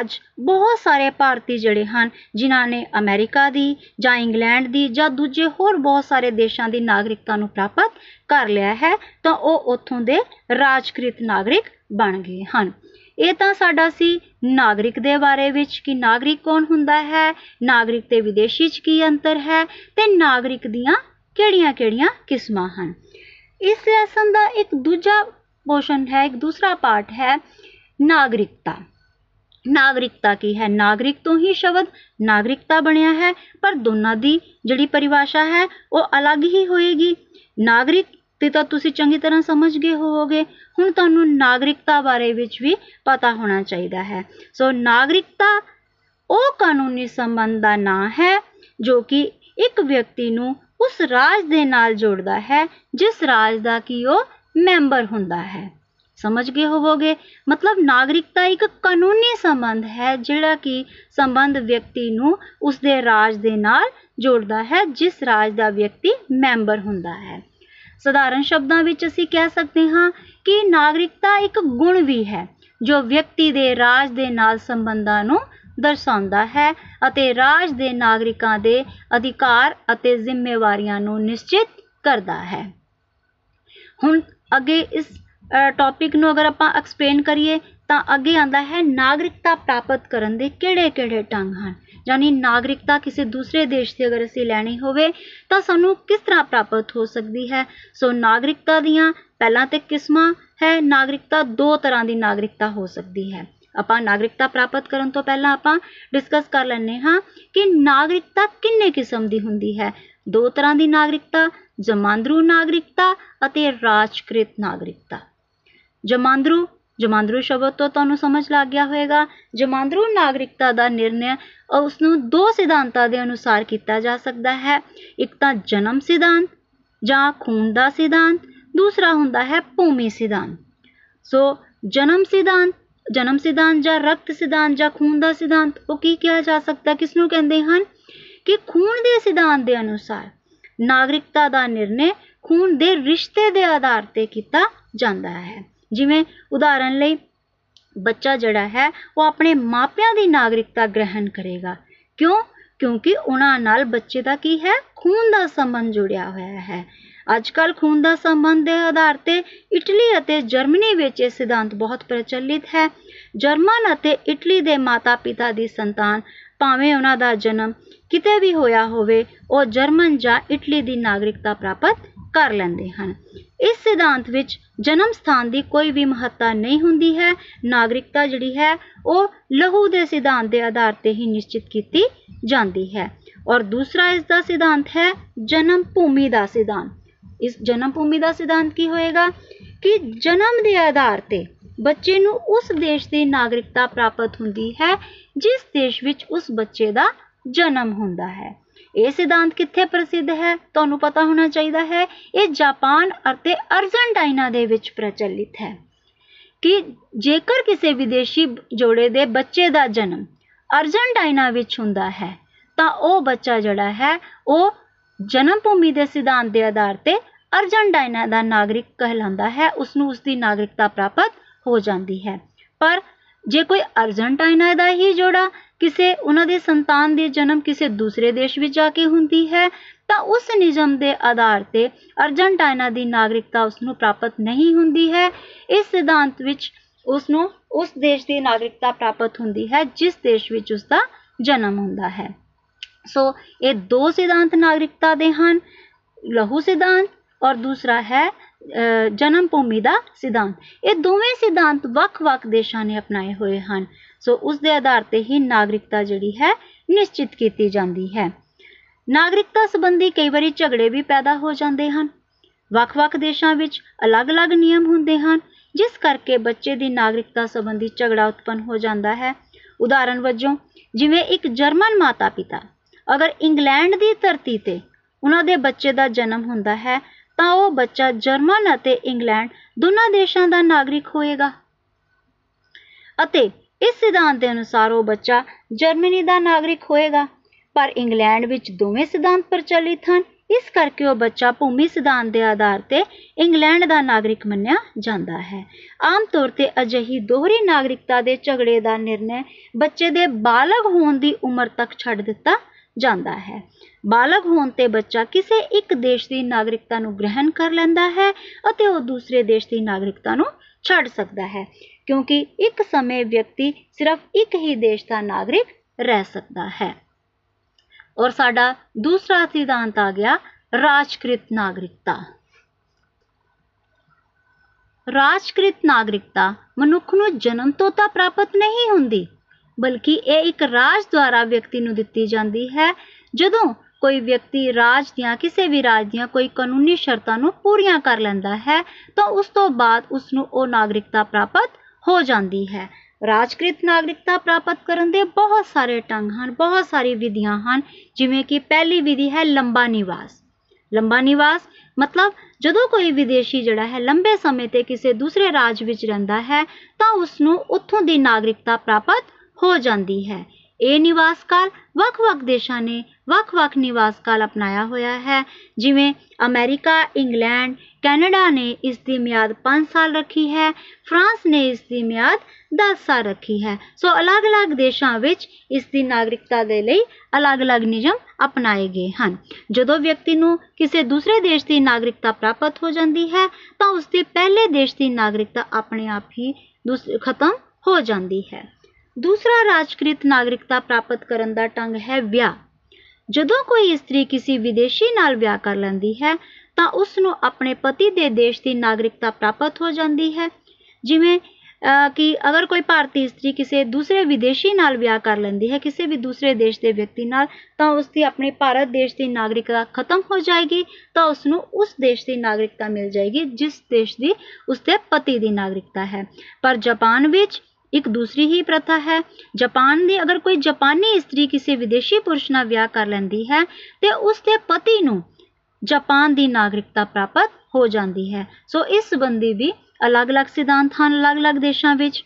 ਅੱਜ ਬਹੁਤ ਸਾਰੇ ਭਾਰਤੀ ਜਿਹੜੇ ਹਨ, ਜਿਨ੍ਹਾਂ ਨੇ ਅਮਰੀਕਾ ਦੀ ਜਾਂ ਇੰਗਲੈਂਡ ਦੀ ਜਾਂ ਦੂਜੇ ਹੋਰ ਬਹੁਤ ਸਾਰੇ ਦੇਸ਼ਾਂ ਦੀ ਨਾਗਰਿਕਤਾ ਨੂੰ ਪ੍ਰਾਪਤ ਕਰ ਲਿਆ ਹੈ, ਤਾਂ ਉਹ ਉੱਥੋਂ ਦੇ ਰਾਜਕ੍ਰਿਤ ਨਾਗਰਿਕ ਬਣ ਗਏ ਹਨ। ਇਹ ਤਾਂ ਸਾਡਾ ਸੀ ਨਾਗਰਿਕ ਦੇ ਬਾਰੇ ਵਿੱਚ ਕਿ ਨਾਗਰਿਕ ਕੌਣ ਹੁੰਦਾ ਹੈ, ਨਾਗਰਿਕ ਤੇ ਵਿਦੇਸ਼ੀ 'ਚ ਕੀ ਅੰਤਰ ਹੈ ਤੇ ਨਾਗਰਿਕ ਦੀਆਂ ਕਿਹੜੀਆਂ-ਕਿਹੜੀਆਂ ਕਿਸਮਾਂ ਹਨ। ਇਸ ਲੈਸਨ ਦਾ ਇੱਕ ਦੂਜਾ ਪੋਰਸ਼ਨ ਹੈ, ਇੱਕ ਦੂਸਰਾ ਪਾਰਟ ਹੈ, ਨਾਗਰਿਕਤਾ। ਨਾਗਰਿਕਤਾ ਕੀ ਹੈ? ਨਾਗਰਿਕ ਤੋਂ ਹੀ ਸ਼ਬਦ ਨਾਗਰਿਕਤਾ ਬਣਿਆ ਹੈ, ਪਰ ਦੋਨਾਂ ਦੀ ਜਿਹੜੀ ਪਰਿਭਾਸ਼ਾ ਹੈ, ਉਹ ਅਲੱਗ ਹੀ ਹੋਏਗੀ। ਨਾਗਰਿਕ ਤੇ ਤਾਂ ਤੁਸੀਂ ਚੰਗੀ ਤਰ੍ਹਾਂ ਸਮਝ ਗਏ ਹੋਵੋਗੇ। ਹੁਣ ਤੁਹਾਨੂੰ ਨਾਗਰਿਕਤਾ ਬਾਰੇ ਵਿੱਚ ਵੀ ਪਤਾ ਹੋਣਾ ਚਾਹੀਦਾ ਹੈ। ਸੋ ਨਾਗਰਿਕਤਾ ਉਹ ਕਾਨੂੰਨੀ ਸੰਬੰਧ ਦਾ ਨਾਂ ਹੈ, ਜੋ ਕਿ ਇੱਕ ਵਿਅਕਤੀ ਨੂੰ ਉਸ ਰਾਜ ਦੇ ਨਾਲ ਜੋੜਦਾ ਹੈ, ਜਿਸ ਰਾਜ ਦਾ ਕਿ ਉਹ ਮੈਂਬਰ ਹੁੰਦਾ ਹੈ। ਸਮਝ ਗਏ ਹੋਵੋਗੇ? ਮਤਲਬ ਨਾਗਰਿਕਤਾ ਇੱਕ ਕਾਨੂੰਨੀ ਸੰਬੰਧ ਹੈ, ਜਿਹੜਾ ਕਿ ਸੰਬੰਧ ਵਿਅਕਤੀ ਨੂੰ ਉਸ ਦੇ ਰਾਜ ਦੇ ਨਾਲ ਜੋੜਦਾ ਹੈ, ਜਿਸ ਰਾਜ ਦਾ ਵਿਅਕਤੀ ਮੈਂਬਰ ਹੁੰਦਾ ਹੈ। ਸਧਾਰਨ ਸ਼ਬਦਾਂ ਵਿੱਚ ਅਸੀਂ ਕਹਿ ਸਕਦੇ ਹਾਂ ਕਿ ਨਾਗਰਿਕਤਾ ਇੱਕ ਗੁਣ ਵੀ ਹੈ, ਜੋ ਵਿਅਕਤੀ ਦੇ ਰਾਜ ਦੇ ਨਾਲ ਸੰਬੰਧਾਂ ਨੂੰ ਦਰਸਾਉਂਦਾ ਹੈ ਅਤੇ ਰਾਜ ਦੇ ਨਾਗਰਿਕਾਂ ਦੇ ਅਧਿਕਾਰ ਅਤੇ ਜ਼ਿੰਮੇਵਾਰੀਆਂ ਨੂੰ ਨਿਸ਼ਚਿਤ ਕਰਦਾ ਹੈ। ਹੁਣ ਅੱਗੇ ਇਸ ਟੌਪਿਕ ਨੂੰ ਅਗਰ ਆਪਾਂ ਐਕਸਪਲੇਨ ਕਰੀਏ ਤਾਂ ਅੱਗੇ ਆਂਦਾ ਹੈ ਨਾਗਰਿਕਤਾ ਪ੍ਰਾਪਤ ਕਰਨ ਦੇ ਕਿਹੜੇ-ਕਿਹੜੇ ਢੰਗ ਹਨ? ਯਾਨੀ ਨਾਗਰਿਕਤਾ ਕਿਸੇ ਦੂਸਰੇ ਦੇਸ਼ ਦੀ ਅਗਰ ਅਸੀਂ ਲੈਣੀ ਹੋਵੇ ਤਾਂ ਸਾਨੂੰ ਕਿਸ ਤਰ੍ਹਾਂ ਪ੍ਰਾਪਤ ਹੋ ਸਕਦੀ ਹੈ? ਸੋ ਨਾਗਰਿਕਤਾ ਦੀਆਂ ਪਹਿਲਾਂ ਤੇ ਕਿਸਮਾਂ ਹੈ, ਨਾਗਰਿਕਤਾ ਦੋ ਤਰ੍ਹਾਂ ਦੀ ਨਾਗਰਿਕਤਾ ਹੋ ਸਕਦੀ ਹੈ। ਆਪਾਂ ਨਾਗਰਿਕਤਾ ਪ੍ਰਾਪਤ ਕਰਨ ਤੋਂ ਪਹਿਲਾਂ ਆਪਾਂ ਡਿਸਕਸ ਕਰ ਲੈਣੇ ਹਾਂ ਕਿ ਨਾਗਰਿਕਤਾ ਕਿੰਨੇ ਕਿਸਮ ਦੀ ਹੁੰਦੀ ਹੈ। ਦੋ ਤਰ੍ਹਾਂ ਦੀ ਨਾਗਰਿਕਤਾ, ਜਮਾਂਦਰੂ ਨਾਗਰਿਕਤਾ ਅਤੇ ਰਾਜਕ੍ਰਿਤ ਨਾਗਰਿਕਤਾ। ਜਮਾਂਦਰੂ ਜਮਾਂਦਰੂ ਸ਼ਬਦ ਤੋਂ ਤੁਹਾਨੂੰ ਸਮਝ ਲੱਗ ਗਿਆ ਹੋਵੇਗਾ। ਜਮਾਂਦਰੂ ਨਾਗਰਿਕਤਾ ਦਾ ਨਿਰਣੈ ਉਸ ਨੂੰ ਦੋ ਸਿਧਾਂਤਾਂ ਦੇ ਅਨੁਸਾਰ ਕੀਤਾ ਜਾ ਸਕਦਾ ਹੈ। ਇੱਕ ਤਾਂ ਜਨਮ ਸਿਧਾਂਤ ਜਾਂ ਖੂਨ ਦਾ ਸਿਧਾਂਤ, ਦੂਸਰਾ ਹੁੰਦਾ ਹੈ ਭੂਮੀ ਸਿਧਾਂਤ। ਸੋ ਜਨਮ ਸਿਧਾਂਤ ਜਨਮ ਸਿਧਾਂਤ ਜਾਂ ਰਕਤ ਸਿਧਾਂਤ ਜਾਂ ਖੂਨ ਦਾ ਸਿਧਾਂਤ, ਉਹ ਕੀ ਕਿਹਾ ਜਾ ਸਕਦਾ? ਕਿਸ ਨੂੰ ਕਹਿੰਦੇ ਹਨ? ਕਿ ਖੂਨ ਦੇ ਸਿਧਾਂਤ ਦੇ ਅਨੁਸਾਰ ਨਾਗਰਿਕਤਾ ਦਾ ਨਿਰਣੈ ਖੂਨ ਦੇ ਰਿਸ਼ਤੇ ਦੇ ਆਧਾਰ ਤੇ ਕੀਤਾ ਜਾਂਦਾ ਹੈ। ਜਿਵੇਂ ਉਦਾਹਰਨ ਲਈ, ਬੱਚਾ ਜਿਹੜਾ ਹੈ, ਉਹ ਆਪਣੇ ਮਾਪਿਆਂ ਦੀ ਨਾਗਰਿਕਤਾ ਗ੍ਰਹਿਣ ਕਰੇਗਾ। ਕਿਉਂ? ਕਿਉਂਕਿ ਉਹਨਾਂ ਨਾਲ ਬੱਚੇ ਦਾ ਕੀ ਹੈ? ਖੂਨ ਦਾ ਸੰਬੰਧ ਜੁੜਿਆ ਹੋਇਆ ਹੈ। ਅੱਜ ਕੱਲ ਖੂਨ ਦਾ ਸੰਬੰਧ ਦੇ ਆਧਾਰ ਤੇ ਇਟਲੀ ਅਤੇ ਜਰਮਨੀ ਵਿੱਚ ਇਹ ਸਿਧਾਂਤ ਬਹੁਤ ਪ੍ਰਚਲਿਤ ਹੈ। ਜਰਮਨ ਅਤੇ ਇਟਲੀ ਦੇ ਮਾਤਾ-ਪਿਤਾ ਦੀ ਸੰਤਾਨ ਭਾਵੇਂ ਉਹਨਾਂ ਦਾ ਜਨਮ ਕਿਤੇ ਵੀ ਹੋਇਆ ਹੋਵੇ, ਉਹ ਜਰਮਨ ਜਾਂ ਇਟਲੀ ਦੀ ਨਾਗਰਿਕਤਾ ਪ੍ਰਾਪਤ ਕਰ ਲੈਂਦੇ ਹਨ। ਇਸ ਸਿਧਾਂਤ ਵਿੱਚ ਜਨਮ ਸਥਾਨ ਦੀ ਕੋਈ ਵੀ ਮਹੱਤਤਾ ਨਹੀਂ ਹੁੰਦੀ ਹੈ। ਨਾਗਰਿਕਤਾ ਜਿਹੜੀ ਹੈ, ਉਹ ਲਹੂ ਦੇ ਸਿਧਾਂਤ ਦੇ ਆਧਾਰ ਤੇ ਹੀ ਨਿਸ਼ਚਿਤ ਕੀਤੀ ਜਾਂਦੀ ਹੈ। ਔਰ ਦੂਸਰਾ ਇਸ ਦਾ ਸਿਧਾਂਤ ਹੈ, ਜਨਮ ਭੂਮੀ ਦਾ ਸਿਧਾਂਤ। ਇਸ ਜਨਮ ਭੂਮੀ ਦਾ ਸਿਧਾਂਤ ਕੀ ਹੋਏਗਾ? ਕਿ ਜਨਮ ਦੇ ਆਧਾਰ ਤੇ ਬੱਚੇ ਨੂੰ ਉਸ ਦੇਸ਼ ਦੀ ਨਾਗਰਿਕਤਾ ਪ੍ਰਾਪਤ ਹੁੰਦੀ ਹੈ, ਜਿਸ ਦੇਸ਼ ਵਿੱਚ ਉਸ ਬੱਚੇ ਦਾ ਜਨਮ ਹੁੰਦਾ ਹੈ। ਇਹ ਸਿਧਾਂਤ ਕਿੱਥੇ ਪ੍ਰਸਿੱਧ ਹੈ? ਤੁਹਾਨੂੰ ਪਤਾ ਹੋਣਾ ਚਾਹੀਦਾ ਹੈ, ਇਹ ਜਾਪਾਨ ਅਤੇ ਅਰਜਨਟਾਈਨਾ ਦੇ ਵਿੱਚ ਪ੍ਰਚਲਿਤ ਹੈ। ਕਿ ਜੇਕਰ ਕਿਸੇ ਵਿਦੇਸ਼ੀ ਜੋੜੇ ਦੇ ਬੱਚੇ ਦਾ ਜਨਮ ਅਰਜਨਟਾਈਨਾ ਵਿੱਚ ਹੁੰਦਾ ਹੈ, ਤਾਂ ਉਹ ਬੱਚਾ ਜਿਹੜਾ ਹੈ, ਉਹ ਜਨਮ ਭੂਮੀ ਦੇ ਸਿਧਾਂਤ ਦੇ ਆਧਾਰ ਤੇ ਅਰਜਨਟਾਈਨਾ ਦਾ ਨਾਗਰਿਕ ਕਹਿਲਾਉਂਦਾ ਹੈ ਉਸ ਨੂੰ ਉਸ ਦੀ ਨਾਗਰਿਕਤਾ ਪ੍ਰਾਪਤ ਹੋ ਜਾਂਦੀ ਹੈ। ਪਰ ਜੇ ਕੋਈ ਅਰਜਨਟਾਈਨਾ ਦਾ ਹੀ ਜੋੜਾ ਕਿਸੇ ਉਹਨਾਂ ਦੇ ਸੰਤਾਨ ਦੇ ਜਨਮ ਕਿਸੇ ਦੂਸਰੇ ਦੇਸ਼ ਵਿੱਚ ਜਾ ਕੇ ਹੁੰਦੀ ਹੈ, ਤਾਂ ਉਸ ਨਿਯਮ ਦੇ ਆਧਾਰ ਤੇ ਅਰਜਨਟਾਈਨਾ ਦੀ ਨਾਗਰਿਕਤਾ ਉਸ ਨੂੰ ਪ੍ਰਾਪਤ ਨਹੀਂ ਹੁੰਦੀ ਹੈ। ਇਸ ਸਿਧਾਂਤ ਵਿੱਚ ਉਸ ਨੂੰ ਉਸ ਦੇਸ਼ ਦੀ ਨਾਗਰਿਕਤਾ ਪ੍ਰਾਪਤ ਹੁੰਦੀ ਹੈ, ਜਿਸ ਦੇਸ਼ ਵਿੱਚ ਉਸ ਦਾ ਜਨਮ ਹੁੰਦਾ ਹੈ। ਸੋ ਇਹ ਦੋ ਸਿਧਾਂਤ ਨਾਗਰਿਕਤਾ ਦੇ ਹਨ, ਲਹੂ ਸਿਧਾਂਤ ਔਰ ਦੂਸਰਾ ਹੈ ਜਨਮ ਭੂਮੀ ਦਾ ਸਿਧਾਂਤ। ਇਹ ਦੋਵੇਂ ਸਿਧਾਂਤ ਵੱਖ-ਵੱਖ ਦੇਸ਼ਾਂ ਨੇ ਅਪਣਾਏ ਹੋਏ ਹਨ। ਸੋ ਉਸ ਦੇ ਆਧਾਰ ਤੇ ਹੀ ਨਾਗਰਿਕਤਾ ਜਿਹੜੀ ਹੈ, ਨਿਸ਼ਚਿਤ ਕੀਤੀ ਜਾਂਦੀ ਹੈ। ਨਾਗਰਿਕਤਾ ਸੰਬੰਧੀ ਕਈ ਵਾਰੀ ਝਗੜੇ ਵੀ ਪੈਦਾ ਹੋ ਜਾਂਦੇ ਹਨ। ਵੱਖ-ਵੱਖ ਦੇਸ਼ਾਂ ਵਿੱਚ ਅਲੱਗ-ਅਲੱਗ ਨਿਯਮ ਹੁੰਦੇ ਹਨ, ਜਿਸ ਕਰਕੇ ਬੱਚੇ ਦੀ ਨਾਗਰਿਕਤਾ ਸੰਬੰਧੀ ਝਗੜਾ ਉਤਪੰਨ ਹੋ ਜਾਂਦਾ ਹੈ। ਉਦਾਹਰਨ ਵਜੋਂ, ਜਿਵੇਂ ਇੱਕ ਜਰਮਨ ਮਾਤਾ-ਪਿਤਾ ਅਗਰ ਇੰਗਲੈਂਡ ਦੀ ਧਰਤੀ ਤੇ ਉਹਨਾਂ ਦੇ ਬੱਚੇ ਦਾ ਜਨਮ ਹੁੰਦਾ ਹੈ, ਤਾਂ ਉਹ ਬੱਚਾ ਜਰਮਨ ਅਤੇ ਇੰਗਲੈਂਡ ਦੋਨਾਂ ਦੇਸ਼ਾਂ ਦਾ ਨਾਗਰਿਕ ਹੋਏਗਾ। ਅਤੇ ਇਸ ਸਿਧਾਂਤ ਦੇ ਅਨੁਸਾਰ ਉਹ ਬੱਚਾ ਜਰਮਨੀ ਦਾ ਨਾਗਰਿਕ ਹੋਏਗਾ। ਪਰ ਇੰਗਲੈਂਡ ਵਿੱਚ ਦੋਵੇਂ ਸਿਧਾਂਤ ਪ੍ਰਚਲਿਤ ਹਨ। ਇਸ ਕਰਕੇ ਉਹ ਬੱਚਾ ਭੂਮੀ ਸਿਧਾਂਤ ਦੇ ਆਧਾਰ ਤੇ ਇੰਗਲੈਂਡ ਦਾ ਨਾਗਰਿਕ ਮੰਨਿਆ ਜਾਂਦਾ ਹੈ। ਆਮ ਤੌਰ ਤੇ ਅਜਿਹੀ ਦੋਹਰੀ ਨਾਗਰਿਕਤਾ ਦੇ ਝਗੜੇ ਦਾ ਨਿਰਣੈ ਬੱਚੇ ਦੇ ਬਾਲਗ ਹੋਣ ਦੀ ਉਮਰ ਤੱਕ ਛੱਡ ਦਿੱਤਾ ਜਾਂਦਾ ਹੈ। ਬਾਲਗ ਹੋਣ ਤੇ ਬੱਚਾ ਕਿਸੇ ਇੱਕ ਦੇਸ਼ ਦੀ ਨਾਗਰਿਕਤਾ ਨੂੰ ਗ੍ਰਹਿਣ ਕਰ ਲੈਂਦਾ ਹੈ ਅਤੇ ਉਹ ਦੂਸਰੇ ਦੇਸ਼ ਦੀ ਨਾਗਰਿਕਤਾ ਨੂੰ ਛੱਡ ਸਕਦਾ ਹੈ, ਕਿਉਂਕਿ ਇੱਕ ਸਮੇਂ ਵਿਅਕਤੀ ਸਿਰਫ ਇੱਕ ਹੀ ਦੇਸ਼ ਦਾ ਨਾਗਰਿਕ ਰਹਿ ਸਕਦਾ ਹੈ। ਔਰ ਸਾਡਾ ਦੂਸਰਾ ਸਿਧਾਂਤ ਆ ਗਿਆ ਰਾਜਕ੍ਰਿਤ ਨਾਗਰਿਕਤਾ। ਰਾਜਕ੍ਰਿਤ ਨਾਗਰਿਕਤਾ ਮਨੁੱਖ ਨੂੰ ਜਨਮ ਤੋਂ ਤਾਂ ਪ੍ਰਾਪਤ ਨਹੀਂ ਹੁੰਦੀ ਬਲਕਿ ਇਹ ਇੱਕ ਰਾਜ ਦੁਆਰਾ ਵਿਅਕਤੀ ਨੂੰ ਦਿੱਤੀ ਜਾਂਦੀ ਹੈ, ਜਦੋਂ ਕੋਈ ਵਿਅਕਤੀ ਰਾਜ ਦੀਆਂ, ਕਿਸੇ ਵੀ ਰਾਜ ਦੀਆਂ ਕੋਈ ਕਾਨੂੰਨੀ ਸ਼ਰਤਾਂ ਨੂੰ ਪੂਰੀਆਂ ਕਰ ਲੈਂਦਾ ਹੈ, ਤਾਂ ਉਸ ਤੋਂ ਬਾਅਦ ਉਸ ਨੂੰ ਉਹ ਨਾਗਰਿਕਤਾ ਪ੍ਰਾਪਤ ਹੋ ਜਾਂਦੀ ਹੈ। ਰਾਜਕ੍ਰਿਤ ਨਾਗਰਿਕਤਾ ਪ੍ਰਾਪਤ ਕਰਨ ਦੇ ਬਹੁਤ ਸਾਰੇ ਢੰਗ ਹਨ, ਬਹੁਤ ਸਾਰੀ ਵਿਧੀਆਂ ਹਨ, ਜਿਵੇਂ ਕਿ ਪਹਿਲੀ ਵਿਧੀ ਹੈ ਲੰਬਾ ਨਿਵਾਸ। ਲੰਬਾ ਨਿਵਾਸ ਮਤਲਬ ਜਦੋਂ ਕੋਈ ਵਿਦੇਸ਼ੀ ਜਿਹੜਾ ਹੈ ਲੰਬੇ ਸਮੇਂ ਤੇ ਕਿਸੇ ਦੂਸਰੇ ਰਾਜ ਵਿੱਚ ਰਹਿੰਦਾ ਹੈ, ਤਾਂ ਉਸ ਨੂੰ ਉੱਥੋਂ ਦੀ ਨਾਗਰਿਕਤਾ ਪ੍ਰਾਪਤ ਹੋ ਜਾਂਦੀ ਹੈ। ਇਹ ਨਿਵਾਸ ਕਾਲ ਵੱਖ-ਵੱਖ ਦੇਸ਼ਾਂ ਨੇ ਵੱਖ-ਵੱਖ ਨਿਵਾਸ ਕਾਲ ਅਪਣਾਇਆ ਹੋਇਆ ਹੈ। ਜਿਵੇਂ ਅਮਰੀਕਾ, ਇੰਗਲੈਂਡ, ਕੈਨੇਡਾ ਨੇ ਇਸ ਦੀ ਮਿਆਦ 5 ਸਾਲ ਰੱਖੀ ਹੈ। ਫਰਾਂਸ ਨੇ ਇਸ ਦੀ ਮਿਆਦ 10 ਸਾਲ ਰੱਖੀ ਹੈ। ਸੋ ਅਲੱਗ-ਅਲੱਗ ਦੇਸ਼ਾਂ ਵਿੱਚ ਇਸ ਦੀ ਨਾਗਰਿਕਤਾ ਦੇ ਲਈ ਅਲੱਗ-ਅਲੱਗ ਨਿਯਮ ਅਪਣਾਏ ਗਏ ਹਨ। ਜਦੋਂ ਵਿਅਕਤੀ ਨੂੰ ਕਿਸੇ ਦੂਸਰੇ ਦੇਸ਼ ਦੀ ਨਾਗਰਿਕਤਾ ਪ੍ਰਾਪਤ ਹੋ ਜਾਂਦੀ ਹੈ, ਤਾਂ ਉਸ ਦੇ ਪਹਿਲੇ ਦੇਸ਼ ਦੀ ਨਾਗਰਿਕਤਾ ਆਪਣੇ ਆਪ ਹੀ ਖਤਮ ਹੋ ਜਾਂਦੀ ਹੈ। ਦੂਸਰਾ ਰਾਜਕ੍ਰਿਤ ਨਾਗਰਿਕਤਾ ਪ੍ਰਾਪਤ ਕਰਨ ਦਾ ਢੰਗ ਹੈ ਵਿਆਹ। ਜਦੋਂ ਕੋਈ ਇਸਤਰੀ ਕਿਸੇ ਵਿਦੇਸ਼ੀ ਨਾਲ ਵਿਆਹ ਕਰ ਲੈਂਦੀ ਹੈ, ਤਾਂ ਉਸ ਨੂੰ ਆਪਣੇ ਪਤੀ ਦੇ ਦੇਸ਼ ਦੀ ਨਾਗਰਿਕਤਾ ਪ੍ਰਾਪਤ ਹੋ ਜਾਂਦੀ ਹੈ। ਜਿਵੇਂ ਕਿ ਅਗਰ ਕੋਈ ਭਾਰਤੀ ਇਸਤਰੀ ਕਿਸੇ ਦੂਸਰੇ ਵਿਦੇਸ਼ੀ ਨਾਲ ਵਿਆਹ ਕਰ ਲੈਂਦੀ ਹੈ, ਕਿਸੇ ਵੀ ਦੂਸਰੇ ਦੇਸ਼ ਦੇ ਵਿਅਕਤੀ ਨਾਲ, ਤਾਂ ਉਸ ਦੀ ਆਪਣੇ ਭਾਰਤ ਦੇਸ਼ ਦੀ ਨਾਗਰਿਕਤਾ ਖਤਮ ਹੋ ਜਾਏਗੀ, ਤਾਂ ਉਸ ਨੂੰ ਉਸ ਦੇਸ਼ ਦੀ ਨਾਗਰਿਕਤਾ ਮਿਲ ਜਾਏਗੀ, ਜਿਸ ਦੇਸ਼ ਦੀ ਉਸ ਦੇ ਪਤੀ ਦੀ ਨਾਗਰਿਕਤਾ ਹੈ। ਪਰ ਜਾਪਾਨ ਵਿੱਚ ਇੱਕ ਦੂਸਰੀ ਹੀ ਪ੍ਰਥਾ ਹੈ। ਜਾਪਾਨ ਦੀ ਅਗਰ ਕੋਈ ਜਾਪਾਨੀ ਇਸਤਰੀ ਕਿਸੇ ਵਿਦੇਸ਼ੀ ਪੁਰਸ਼ ਨਾਲ ਵਿਆਹ ਕਰ ਲੈਂਦੀ ਹੈ, ਤੇ ਉਸ ਦੇ ਪਤੀ ਨੂੰ ਜਾਪਾਨ ਦੀ ਨਾਗਰਿਕਤਾ ਪ੍ਰਾਪਤ ਹੋ ਜਾਂਦੀ ਹੈ। ਸੋ ਇਸ ਸੰਬੰਧੀ ਵੀ ਅਲੱਗ-ਅਲੱਗ ਸਿਧਾਂਤ ਹਨ ਅਲੱਗ-ਅਲੱਗ ਦੇਸ਼ਾਂ ਵਿੱਚ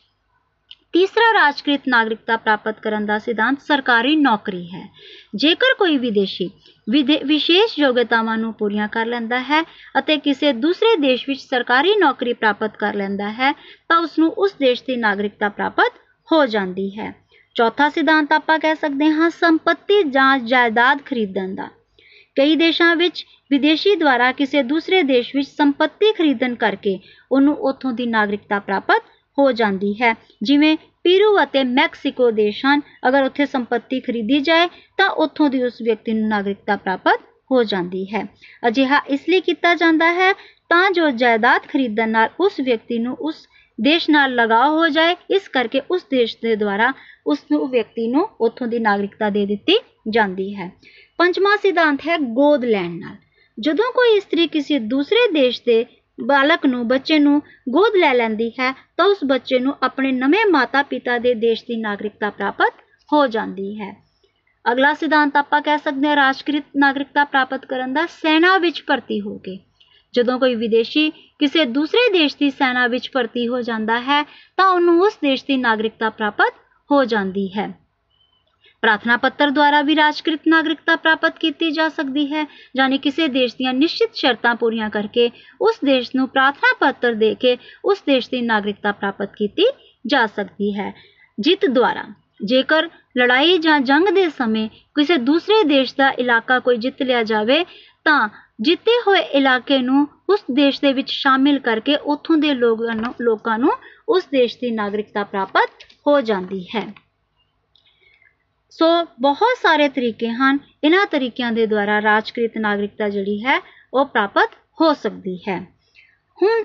ਤੀਸਰਾ ਰਾਜਕ੍ਰਿਤ ਨਾਗਰਿਕਤਾ ਪ੍ਰਾਪਤ ਕਰਨ ਦਾ ਸਿਧਾਂਤ ਸਰਕਾਰੀ ਨੌਕਰੀ ਹੈ। ਜੇਕਰ ਕੋਈ ਵਿਦੇਸ਼ੀ ਵਿਸ਼ੇਸ਼ ਯੋਗਤਾਵਾਂ ਨੂੰ ਪੂਰੀਆਂ ਕਰ ਲੈਂਦਾ ਹੈ ਅਤੇ ਕਿਸੇ ਦੂਸਰੇ ਦੇਸ਼ ਵਿੱਚ ਸਰਕਾਰੀ ਨੌਕਰੀ ਪ੍ਰਾਪਤ ਕਰ ਲੈਂਦਾ ਹੈ, ਤਾਂ ਉਸ ਨੂੰ ਉਸ ਦੇਸ਼ ਦੀ ਨਾਗਰਿਕਤਾ ਪ੍ਰਾਪਤ ਹੋ ਜਾਂਦੀ ਹੈ। ਚੌਥਾ ਸਿਧਾਂਤ ਆਪਾਂ ਕਹਿ ਸਕਦੇ ਹਾਂ, ਸੰਪਤੀ ਜਾਂ ਜਾਇਦਾਦ ਖਰੀਦਣ ਦਾ। ਕਈ ਦੇਸ਼ਾਂ ਵਿੱਚ ਵਿਦੇਸ਼ੀ ਦੁਆਰਾ ਕਿਸੇ ਦੂਸਰੇ ਦੇਸ਼ ਵਿੱਚ ਸੰਪਤੀ ਖਰੀਦਣ ਕਰਕੇ ਉਹਨੂੰ ਉੱਥੋਂ ਦੀ ਨਾਗਰਿਕਤਾ ਪ੍ਰਾਪਤ ਹੋ ਜਾਂਦੀ ਹੈ। ਜਿਵੇਂ ਪੀਰੂ ਅਤੇ ਮੈਕਸੀਕੋ ਦੇਸ਼ ਹਨ ਅਗਰ ਉੱਥੇ ਸੰਪਤੀ ਖਰੀਦੀ ਜਾਏ, ਤਾਂ ਉੱਥੋਂ ਦੀ ਉਸ ਵਿਅਕਤੀ ਨੂੰ ਨਾਗਰਿਕਤਾ ਪ੍ਰਾਪਤ ਹੋ ਜਾਂਦੀ ਹੈ। ਅਜਿਹਾ ਇਸ ਲਈ ਕੀਤਾ ਜਾਂਦਾ ਹੈ ਤਾਂ ਜੋ ਜਾਇਦਾਦ ਖਰੀਦਣ ਨਾਲ ਉਸ ਵਿਅਕਤੀ ਨੂੰ ਉਸ ਦੇਸ਼ ਨਾਲ ਲਗਾਅ ਹੋ ਜਾਏ। ਇਸ ਕਰਕੇ ਉਸ ਦੇਸ਼ ਦੇ ਦੁਆਰਾ ਉਸ ਨੂੰ ਵਿਅਕਤੀ ਨੂੰ ਉੱਥੋਂ ਦੀ ਨਾਗਰਿਕਤਾ ਦੇ ਦਿੱਤੀ ਜਾਂਦੀ ਹੈ। ਪੰਜਵਾਂ ਸਿਧਾਂਤ ਹੈ ਗੋਦ ਲੈਣ ਨਾਲ। ਜਦੋਂ ਕੋਈ ਇਸਤਰੀ ਕਿਸੇ ਦੂਸਰੇ ਦੇਸ਼ ਦੇ ਬਾਲਕ ਨੂੰ, ਬੱਚੇ ਨੂੰ ਗੋਦ ਲੈ ਲੈਂਦੀ ਹੈ, ਤਾਂ ਉਸ ਬੱਚੇ ਨੂੰ ਆਪਣੇ ਨਵੇਂ ਮਾਤਾ-ਪਿਤਾ ਦੇ ਦੇਸ਼ ਦੀ ਨਾਗਰਿਕਤਾ ਪ੍ਰਾਪਤ ਹੋ ਜਾਂਦੀ ਹੈ। ਅਗਲਾ ਸਿਧਾਂਤ ਆਪਾਂ ਕਹਿ ਸਕਦੇ ਹਾਂ ਰਾਜਕ੍ਰਿਤ ਨਾਗਰਿਕਤਾ ਪ੍ਰਾਪਤ ਕਰਨ ਦਾ ਸੈਨਾ ਵਿੱਚ ਭਰਤੀ ਹੋ ਕੇ। ਜਦੋਂ ਕੋਈ ਵਿਦੇਸ਼ੀ ਕਿਸੇ ਦੂਸਰੇ ਦੇਸ਼ ਦੀ ਸੈਨਾ ਵਿੱਚ ਭਰਤੀ ਹੋ ਜਾਂਦਾ ਹੈ, ਤਾਂ ਉਹਨੂੰ ਉਸ ਦੇਸ਼ ਦੀ ਨਾਗਰਿਕਤਾ ਪ੍ਰਾਪਤ ਹੋ ਜਾਂਦੀ ਹੈ। ਪ੍ਰਾਰਥਨਾ ਪੱਤਰ ਦੁਆਰਾ ਵੀ ਰਾਜਕ੍ਰਿਤ ਨਾਗਰਿਕਤਾ ਪ੍ਰਾਪਤ ਕੀਤੀ ਜਾ ਸਕਦੀ ਹੈ, ਯਾਨੀ ਕਿਸੇ ਦੇਸ਼ ਦੀਆਂ ਨਿਸ਼ਚਿਤ ਸ਼ਰਤਾਂ ਪੂਰੀਆਂ ਕਰਕੇ ਉਸ ਦੇਸ਼ ਨੂੰ ਪ੍ਰਾਰਥਨਾ ਪੱਤਰ ਦੇ ਕੇ ਉਸ ਦੇਸ਼ ਦੀ ਨਾਗਰਿਕਤਾ ਪ੍ਰਾਪਤ ਕੀਤੀ ਜਾ ਸਕਦੀ ਹੈ। ਜਿੱਤ ਦੁਆਰਾ ਜੇਕਰ ਲੜਾਈ ਜਾਂ ਜੰਗ ਦੇ ਸਮੇਂ ਕਿਸੇ ਦੂਸਰੇ ਦੇਸ਼ ਦਾ ਇਲਾਕਾ ਕੋਈ ਜਿੱਤ ਲਿਆ ਜਾਵੇ, ਤਾਂ ਜਿੱਤੇ ਹੋਏ ਇਲਾਕੇ ਨੂੰ ਉਸ ਦੇਸ਼ ਦੇ ਵਿੱਚ ਸ਼ਾਮਿਲ ਕਰਕੇ ਉੱਥੋਂ ਦੇ ਲੋਕਾਂ ਨੂੰ ਲੋਕਾਂ ਨੂੰ ਉਸ ਦੇਸ਼ ਦੀ ਨਾਗਰਿਕਤਾ ਪ੍ਰਾਪਤ ਹੋ ਜਾਂਦੀ ਹੈ। ਸੋ ਬਹੁਤ ਸਾਰੇ ਤਰੀਕੇ ਹਨ, ਇਹਨਾਂ ਤਰੀਕਿਆਂ ਦੇ ਦੁਆਰਾ ਰਾਜਕ੍ਰਿਤ ਨਾਗਰਿਕਤਾ ਜਿਹੜੀ ਹੈ, ਉਹ ਪ੍ਰਾਪਤ ਹੋ ਸਕਦੀ ਹੈ। ਹੁਣ